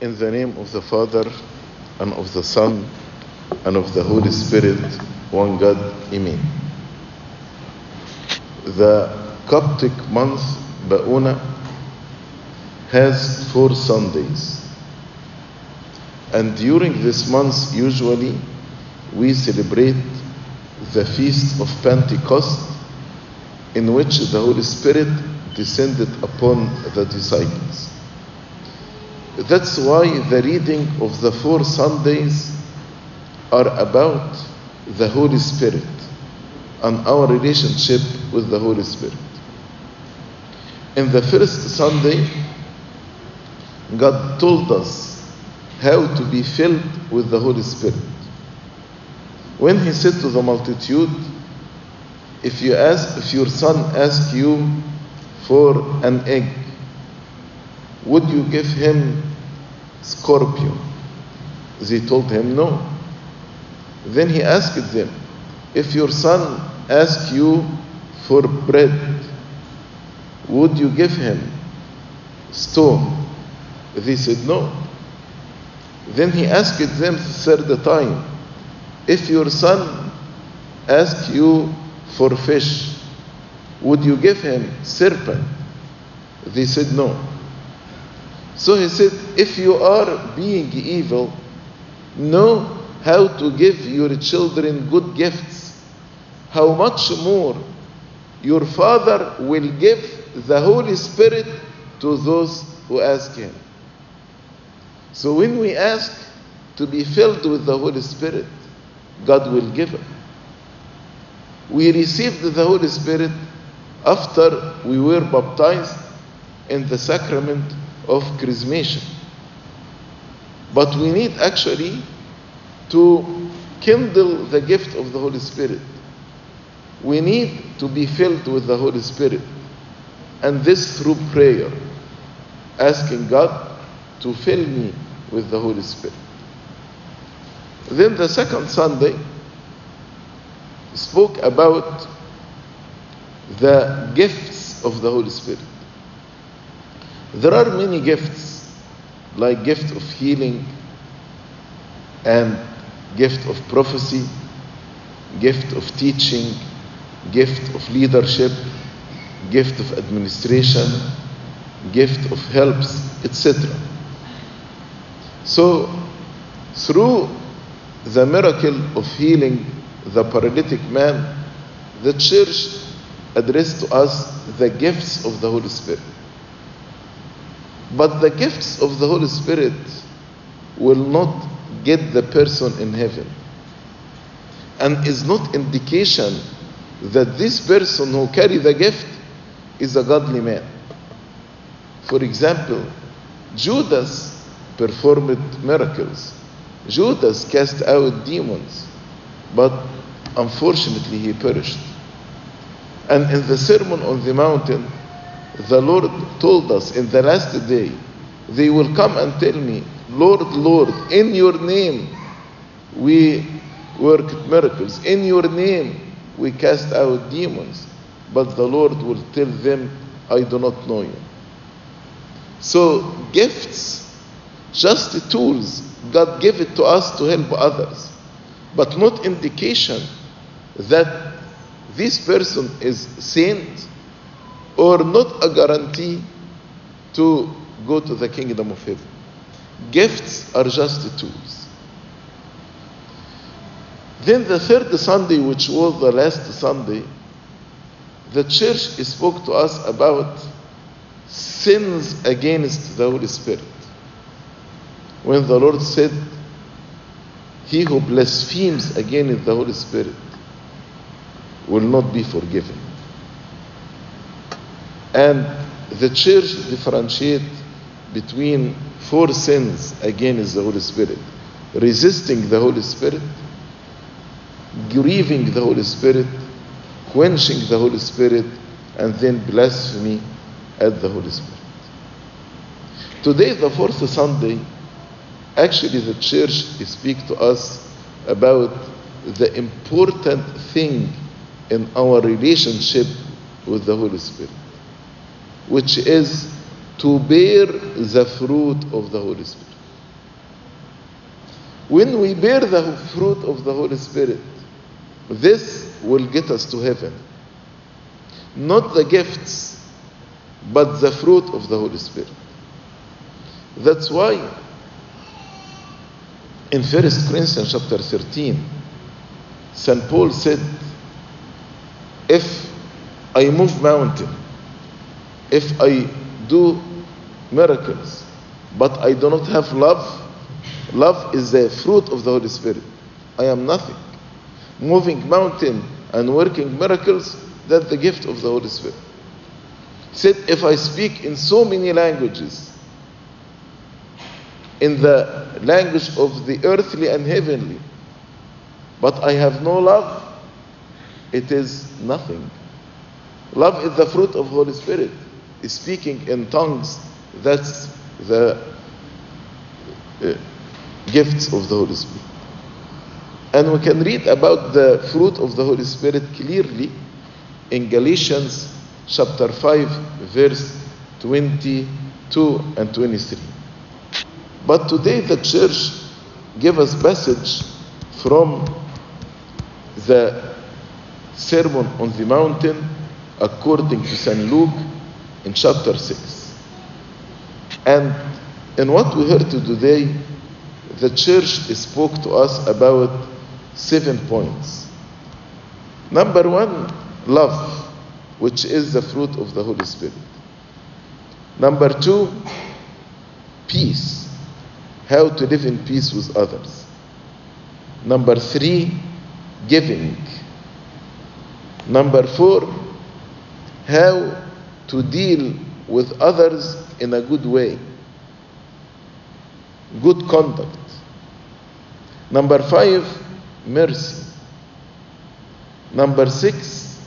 In the name of the Father, and of the Son, and of the Holy Spirit, one God, Amen. The Coptic month, Ba'una, has four Sundays. And during this month, usually, we celebrate the feast of Pentecost, in which the Holy Spirit descended upon the disciples. That's why the reading of the four Sundays are about the Holy Spirit and our relationship with the Holy Spirit. In the first Sunday, God told us how to be filled with the Holy Spirit. When He said to the multitude, if you ask, if your son asks you for an egg, would you give him scorpion? They told him no. Then he asked them, if your son asks you for bread, would you give him stone? They said no. Then he asked them the third time, if your son asks you for fish, would you give him serpent? They said no. So he said, if you are being evil, know how to give your children good gifts. How much more your Father will give the Holy Spirit to those who ask Him. So when we ask to be filled with the Holy Spirit, God will give it. We received the Holy Spirit after we were baptized in the sacrament of chrismation. But we need actually to kindle the gift of the Holy Spirit. We need to be filled with the Holy Spirit. And this through prayer, asking God to fill me with the Holy Spirit. Then the second Sunday spoke about the gifts of the Holy Spirit. There are many gifts, like gift of healing and gift of prophecy, gift of teaching, gift of leadership, gift of administration, gift of helps, etc. So, through the miracle of healing the paralytic man, the church addressed to us the gifts of the Holy Spirit. But the gifts of the Holy Spirit will not get the person in heaven and is not indication that this person who carry the gift is a godly man. For example, Judas performed miracles. Judas cast out demons, but unfortunately he perished. And in the Sermon on the Mountain, the Lord told us in the last day, they will come and tell me, Lord, Lord, in your name we worked miracles. In your name we cast out demons. But the Lord will tell them, I do not know you. So, gifts, just tools, God gave it to us to help others, but not indication that this person is saint or not a guarantee to go to the kingdom of heaven. Gifts are just tools. Then the third Sunday, which was the last Sunday, the church spoke to us about sins against the Holy Spirit. When the Lord said, He who blasphemes against the Holy Spirit will not be forgiven. And the church differentiate between four sins against the Holy Spirit resisting the Holy Spirit, grieving the Holy Spirit, quenching the Holy Spirit, and then blasphemy at the Holy Spirit. Today, the fourth Sunday, actually the church speaks to us about the important thing in our relationship with the Holy Spirit, which is to bear the fruit of the Holy Spirit. When we bear the fruit of the Holy Spirit, this will get us to heaven. Not the gifts, but the fruit of the Holy Spirit. That's why in 1 Corinthians chapter 13, St. Paul said, If I move mountain, if I do miracles, but I do not have love, love is the fruit of the Holy Spirit. I am nothing. Moving mountain and working miracles, that's the gift of the Holy Spirit. Said, if I speak in so many languages, in the language of the earthly and heavenly, but I have no love, it is nothing. Love is the fruit of Holy Spirit. Speaking in tongues, that's the uh, gifts of the Holy Spirit. And we can read about the fruit of the Holy Spirit clearly in Galatians chapter 5, verse 22 and 23. But today the church gave us passage from the Sermon on the Mountain according to St. Luke in chapter 6. And in what we heard today, the church spoke to us about seven points. Number one, love, which is the fruit of the Holy Spirit. Number two, peace, how to live in peace with others. Number three, giving. Number four, how to deal with others in a good way. Good conduct. Number five, mercy. Number six,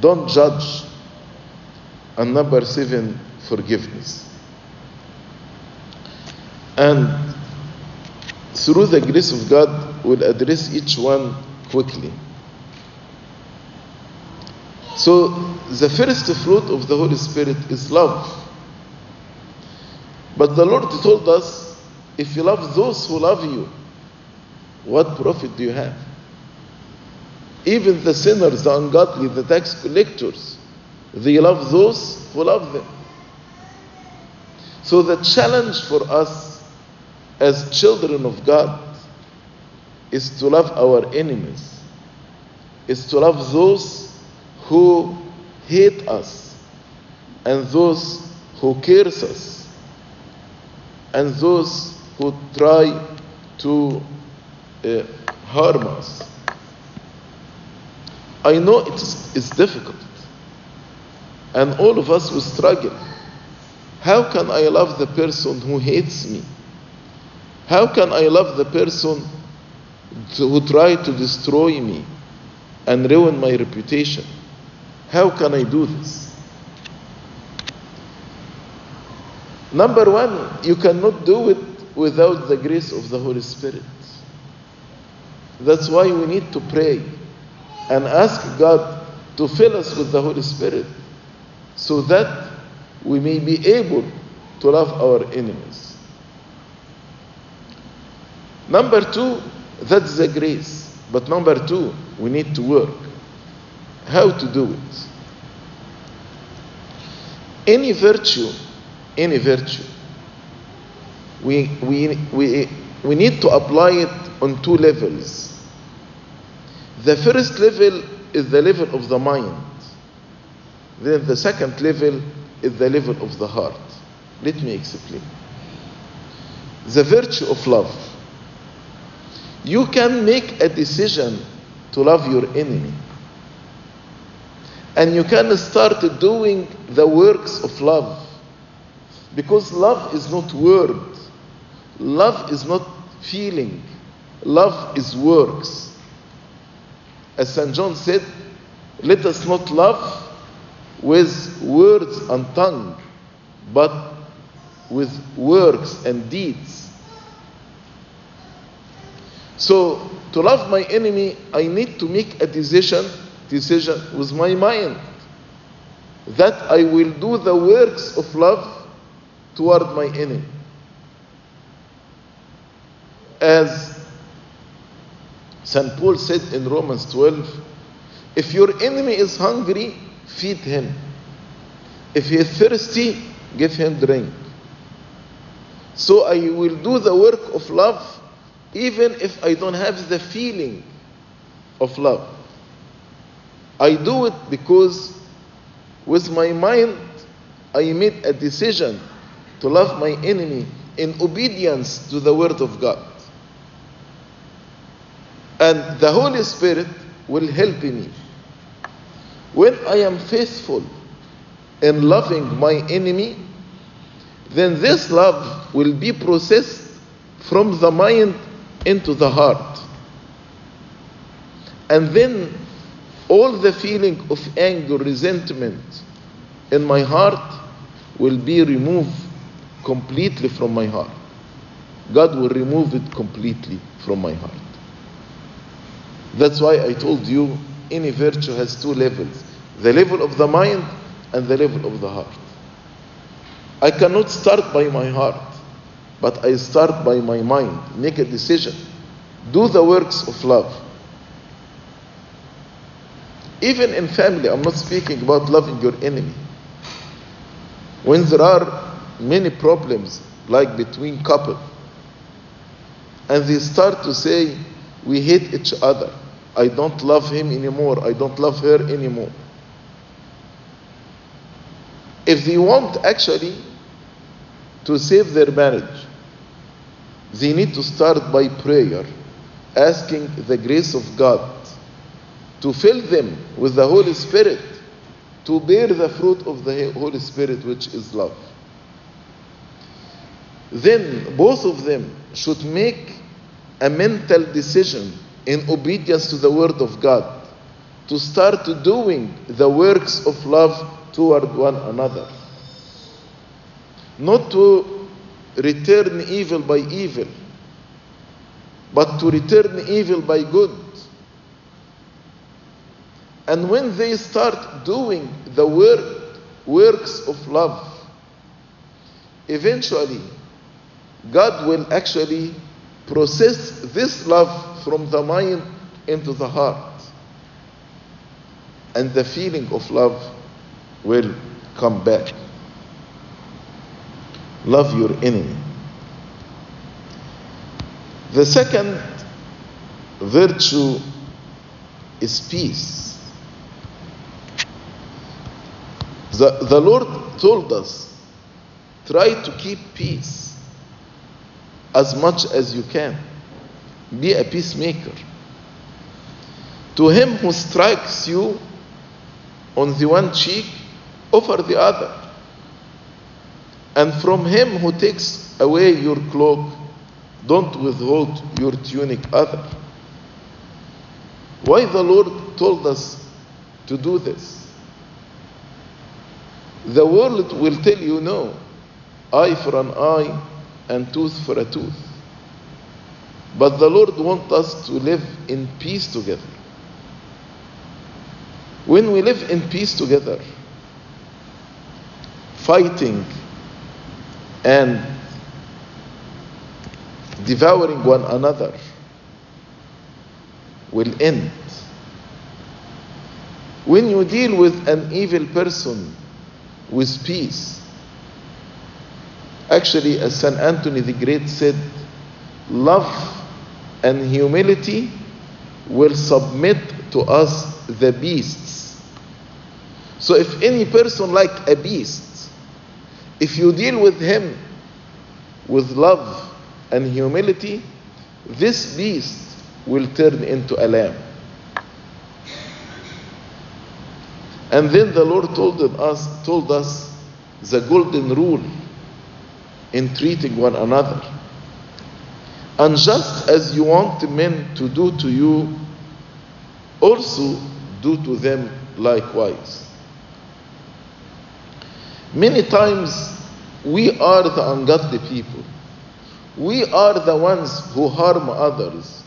don't judge. And number seven, forgiveness. And through the grace of God, we'll address each one quickly. So, the first fruit of the Holy Spirit is love. But the Lord told us if you love those who love you, what profit do you have? Even the sinners, the ungodly, the tax collectors, they love those who love them. So, the challenge for us as children of God is to love our enemies, is to love those who hate us, and those who curse us, and those who try to uh, harm us. I know it is it's difficult, and all of us will struggle. How can I love the person who hates me? How can I love the person who tried to destroy me and ruin my reputation? How can I do this? Number one, you cannot do it without the grace of the Holy Spirit. That's why we need to pray and ask God to fill us with the Holy Spirit so that we may be able to love our enemies. Number two, that's the grace. But number two, we need to work. How to do it? Any virtue, any virtue, we, we, we, we need to apply it on two levels. The first level is the level of the mind. Then the second level is the level of the heart. Let me explain. The virtue of love. You can make a decision to love your enemy. And you can start doing the works of love. Because love is not word. Love is not feeling. Love is works. As St. John said, let us not love with words and tongue, but with works and deeds. So, to love my enemy, I need to make a decision, decision with my mind that I will do the works of love toward my enemy. as St. Paul said in Romans 12 if your enemy is hungry, feed him. If he is thirsty, give him drink. So I will do the work of love even if I don't have the feeling of love. I do it because with my mind I made a decision to love my enemy in obedience to the Word of God. And the Holy Spirit will help me. When I am faithful in loving my enemy, then this love will be processed from the mind into the heart. And then all the feeling of anger, resentment in my heart will be removed completely from my heart. God will remove it completely from my heart. That's why I told you any virtue has two levels the level of the mind and the level of the heart. I cannot start by my heart, but I start by my mind. Make a decision. Do the works of love. Even in family, I'm not speaking about loving your enemy. When there are many problems, like between couple, and they start to say, we hate each other. I don't love him anymore. I don't love her anymore. If they want actually to save their marriage, they need to start by prayer, asking the grace of God to fill them with the Holy Spirit, to bear the fruit of the Holy Spirit, which is love. Then both of them should make a mental decision in obedience to the Word of God to start doing the works of love toward one another. Not to return evil by evil, but to return evil by good. And when they start doing the work, works of love, eventually God will actually process this love from the mind into the heart. And the feeling of love will come back. Love your enemy. The second virtue is peace. The, the Lord told us try to keep peace as much as you can. Be a peacemaker. To him who strikes you on the one cheek, offer the other. And from him who takes away your cloak, don't withhold your tunic other. Why the Lord told us to do this? The world will tell you no, eye for an eye and tooth for a tooth. But the Lord wants us to live in peace together. When we live in peace together, fighting and devouring one another will end. When you deal with an evil person with peace, actually, as St. Anthony the Great said, love and humility will submit to us the beasts. So if any person like a beast, if you deal with him with love and humility, this beast will turn into a lamb. And then the Lord told us, told us the golden rule in treating one another. And just as you want men to do to you, also do to them likewise. Many times we are the ungodly people. We are the ones who harm others.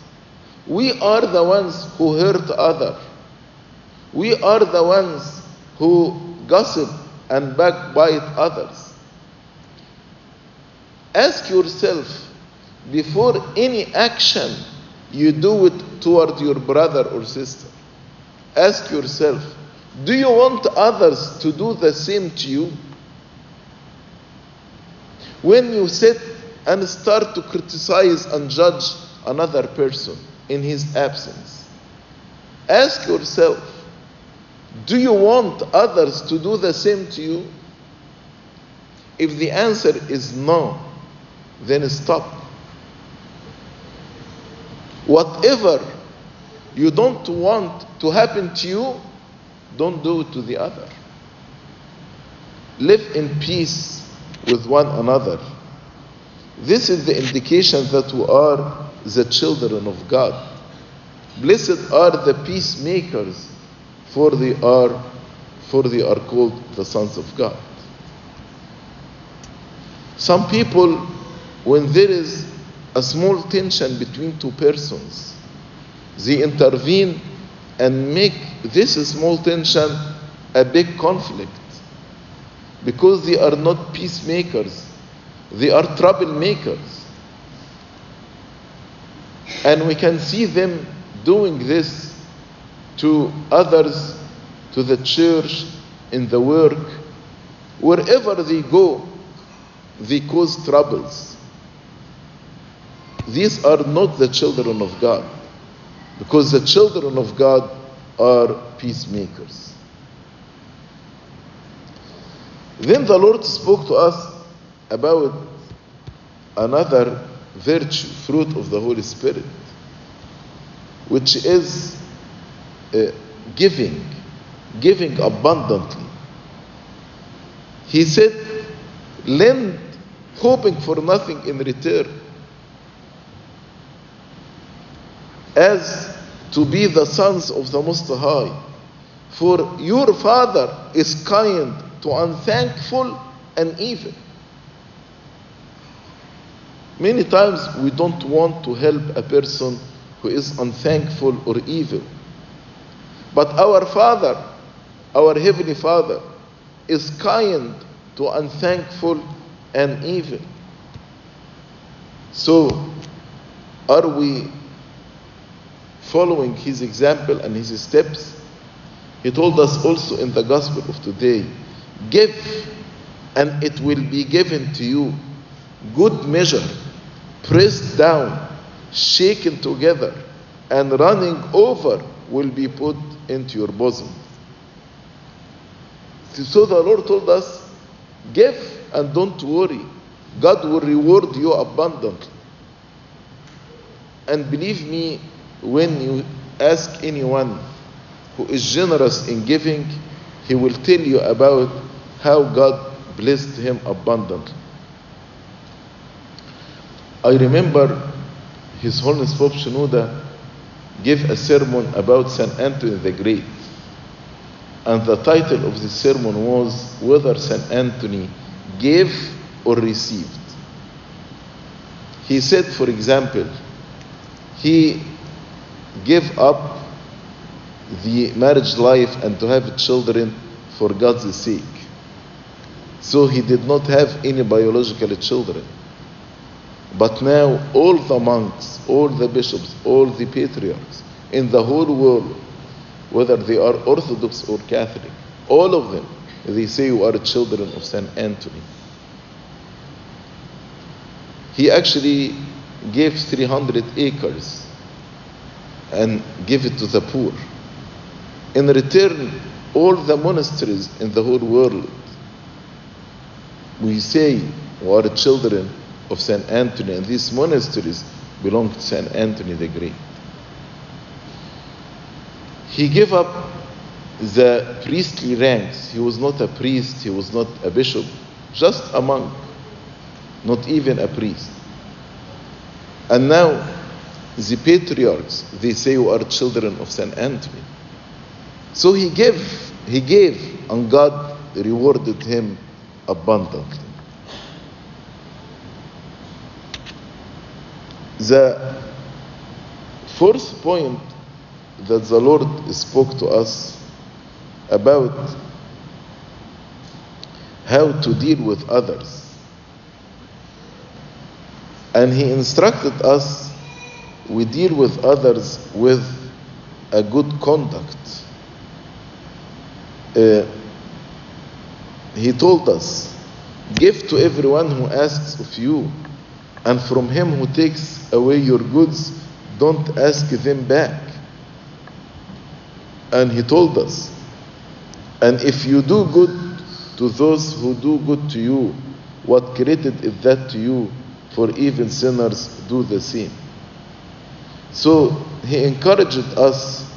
We are the ones who hurt others. We are the ones who gossip and backbite others. Ask yourself before any action you do it toward your brother or sister. Ask yourself do you want others to do the same to you? When you sit and start to criticize and judge another person in his absence, ask yourself do you want others to do the same to you? If the answer is no, then stop. Whatever you don't want to happen to you, don't do it to the other. Live in peace with one another. This is the indication that we are the children of God. Blessed are the peacemakers, for they are for they are called the sons of God. Some people, when there is a small tension between two persons, they intervene and make this small tension a big conflict because they are not peacemakers, they are troublemakers. And we can see them doing this to others, to the church, in the work. Wherever they go, they cause troubles. These are not the children of God, because the children of God are peacemakers. Then the Lord spoke to us about another virtue, fruit of the Holy Spirit, which is uh, giving, giving abundantly. He said, lend hoping for nothing in return. As to be the sons of the Most High. For your Father is kind to unthankful and evil. Many times we don't want to help a person who is unthankful or evil. But our Father, our Heavenly Father, is kind to unthankful and evil. So, are we following his example and his steps? He told us also in the gospel of today give, and it will be given to you. Good measure, pressed down, shaken together, and running over will be put into your bosom. So the Lord told us, give and don't worry. God will reward you abundantly. And believe me, when you ask anyone who is generous in giving, he will tell you about how God blessed him abundantly. I remember His Holiness Pope Shenouda gave a sermon about St. Anthony the Great. And the title of the sermon was Whether St. Anthony Gave or Received. He said, for example, he gave up the marriage life and to have children for God's sake. So he did not have any biological children. But now all the monks, all the bishops, all the patriarchs in the whole world, whether they are Orthodox or Catholic, all of them, they say you are children of Saint Anthony. He actually gave 300 acres and gave it to the poor. In return, all the monasteries in the whole world, we say we are children of St. Anthony, and these monasteries belong to St. Anthony the Great. He gave up the priestly ranks. He was not a priest, he was not a bishop, just a monk, not even a priest. And now, the patriarchs, they say we are children of St. Anthony. So he gave, he gave, and God rewarded him abundantly. The fourth point that the Lord spoke to us about how to deal with others And he instructed us we deal with others with a good conduct. Uh, he told us, Give to everyone who asks of you, and from him who takes away your goods, don't ask them back. And he told us, And if you do good to those who do good to you, what credit is that to you? For even sinners do the same. So he encouraged us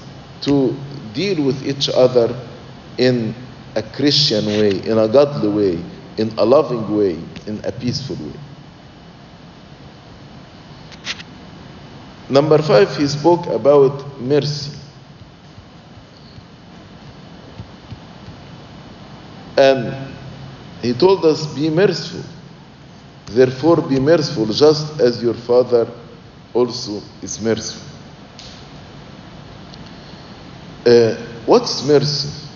to deal with each other in a Christian way, in a godly way, in a loving way, in a peaceful way. Number five, he spoke about mercy. And he told us, Be merciful. Therefore, be merciful, just as your Father also is merciful. Uh, what's mercy?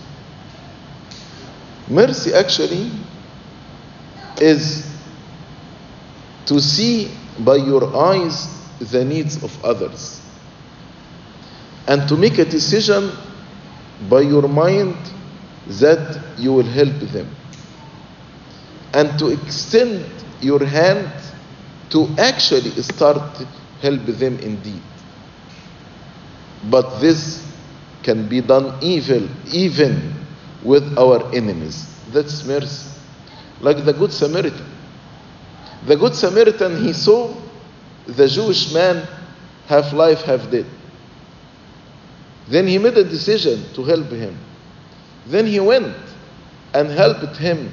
Mercy actually is to see by your eyes the needs of others. And to make a decision by your mind that you will help them. And to extend your hand to actually start help them indeed. But this can be done evil even with our enemies. That's mercy. Like the good samaritan. The good samaritan he saw the jewish man half life half dead then he made a decision to help him. Then he went and helped him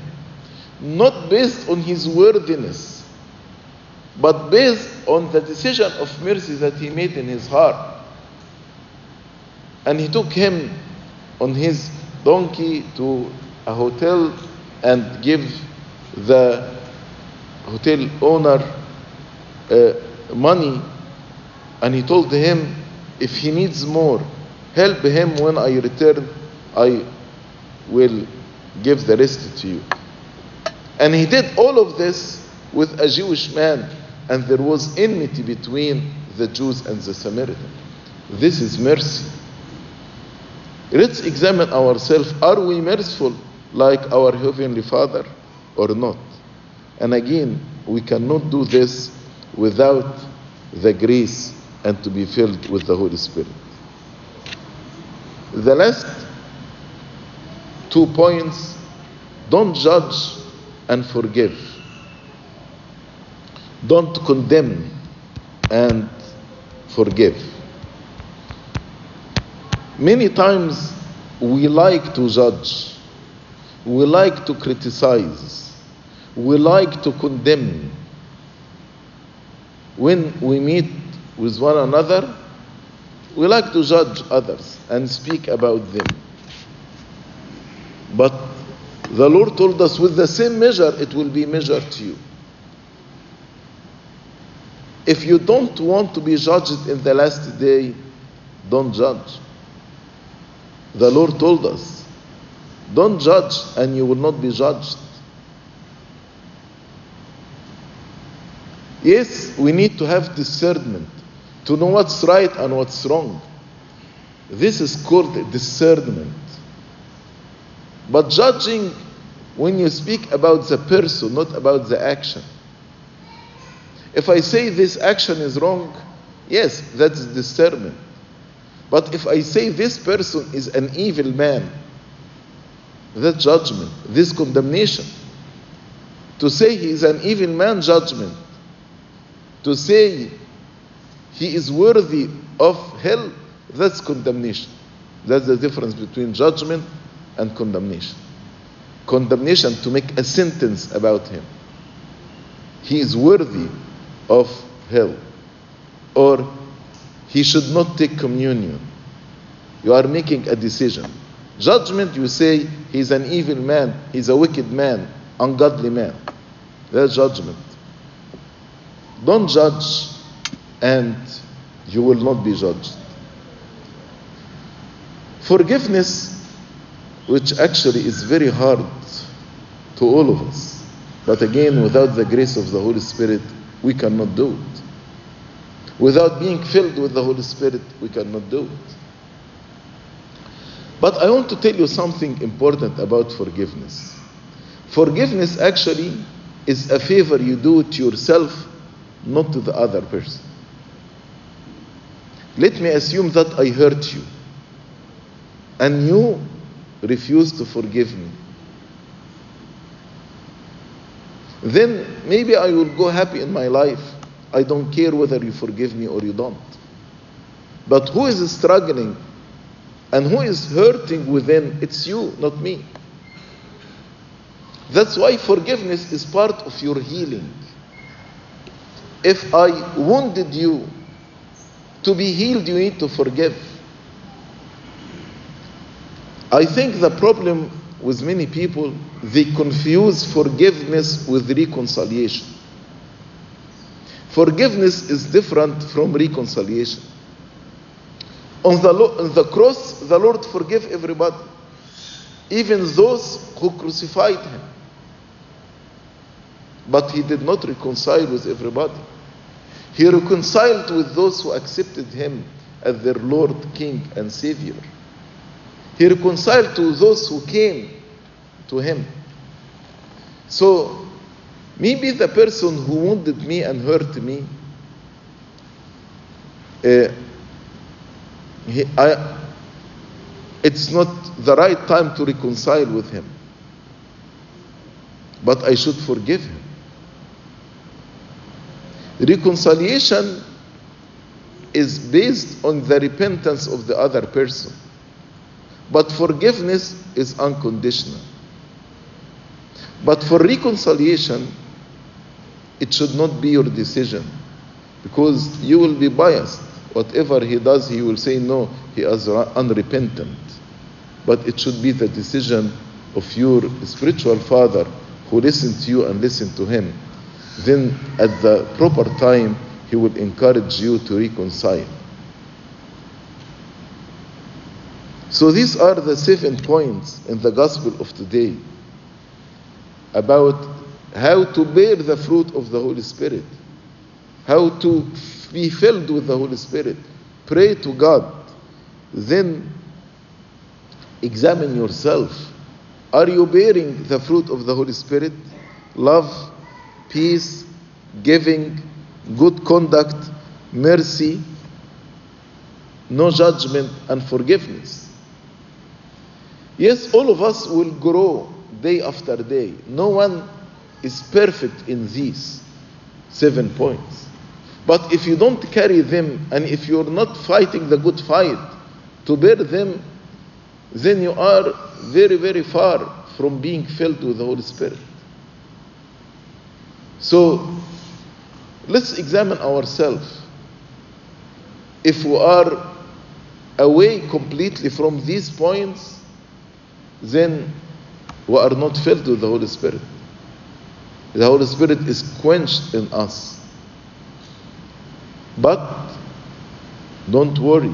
not based on his worthiness but based on the decision of mercy that he made in his heart. And he took him on his donkey to a hotel and gave the hotel owner uh, money and he told him if he needs more help him when i return i will give the rest to you. And he did all of this with a jewish man and there was enmity between the jews and the samaritan. This is mercy. Let's examine ourselves. Are we merciful like our heavenly father or not? And again we cannot do this without the grace and to be filled with the holy spirit. The last two points don't judge and forgive. Don't condemn and forgive. Many times we like to judge, we like to criticize, we like to condemn. When we meet with one another, we like to judge others and speak about them. But the Lord told us with the same measure it will be measured to you. If you don't want to be judged in the last day, don't judge. The Lord told us, don't judge and you will not be judged. Yes, we need to have discernment to know what's right and what's wrong. This is called discernment. But judging when you speak about the person, not about the action. If I say this action is wrong, yes, that's discernment. But if I say this person is an evil man, that judgment, this condemnation. To say he is an evil man, judgment. To say he is worthy of hell, that's condemnation. That's the difference between judgment and condemnation. Condemnation to make a sentence about him. He is worthy of hell. Or he should not take communion. You are making a decision. Judgment, you say he's an evil man, he's a wicked man, ungodly man. That's judgment. Don't judge, and you will not be judged. Forgiveness, which actually is very hard to all of us, but again, without the grace of the Holy Spirit, we cannot do it. Without being filled with the Holy Spirit, we cannot do it. But I want to tell you something important about forgiveness. Forgiveness actually is a favor you do to yourself, not to the other person. Let me assume that I hurt you and you refuse to forgive me. Then maybe I will go happy in my life. I don't care whether you forgive me or you don't. But who is struggling and who is hurting within? It's you, not me. That's why forgiveness is part of your healing. If I wounded you, to be healed, you need to forgive. I think the problem with many people, they confuse forgiveness with reconciliation. Forgiveness is different from reconciliation. On the, on the cross, the Lord forgave everybody, even those who crucified him. But he did not reconcile with everybody. He reconciled with those who accepted him as their Lord, King, and Savior. He reconciled to those who came to him. So, maybe the person who wounded me and hurt me, uh, he, I, it's not the right time to reconcile with him. But I should forgive him. Reconciliation is based on the repentance of the other person. But forgiveness is unconditional. But for reconciliation, it should not be your decision because you will be biased. Whatever he does, he will say, No, he is unrepentant. But it should be the decision of your spiritual father who listened to you and listened to him. Then, at the proper time, he will encourage you to reconcile. So, these are the seven points in the gospel of today about how to bear the fruit of the Holy Spirit, how to be filled with the Holy Spirit. Pray to God. Then examine yourself. Are you bearing the fruit of the Holy Spirit? Love, peace, giving, good conduct, mercy, no judgment, and forgiveness. Yes, all of us will grow day after day. No one is perfect in these seven points. But if you don't carry them and if you're not fighting the good fight to bear them, then you are very, very far from being filled with the Holy Spirit. So let's examine ourselves. If we are away completely from these points, then we are not filled with the Holy Spirit. The Holy Spirit is quenched in us. But don't worry.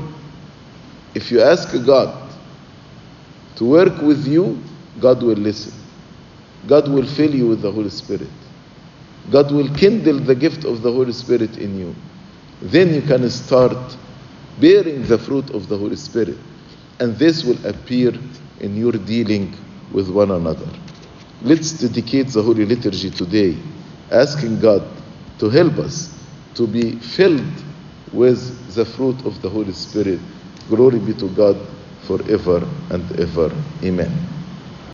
If you ask God to work with you, God will listen. God will fill you with the Holy Spirit. God will kindle the gift of the Holy Spirit in you. Then you can start bearing the fruit of the Holy Spirit. And this will appear in your dealing with one another. Let's dedicate the Holy Liturgy today, asking God to help us to be filled with the fruit of the Holy Spirit. Glory be to God forever and ever. Amen.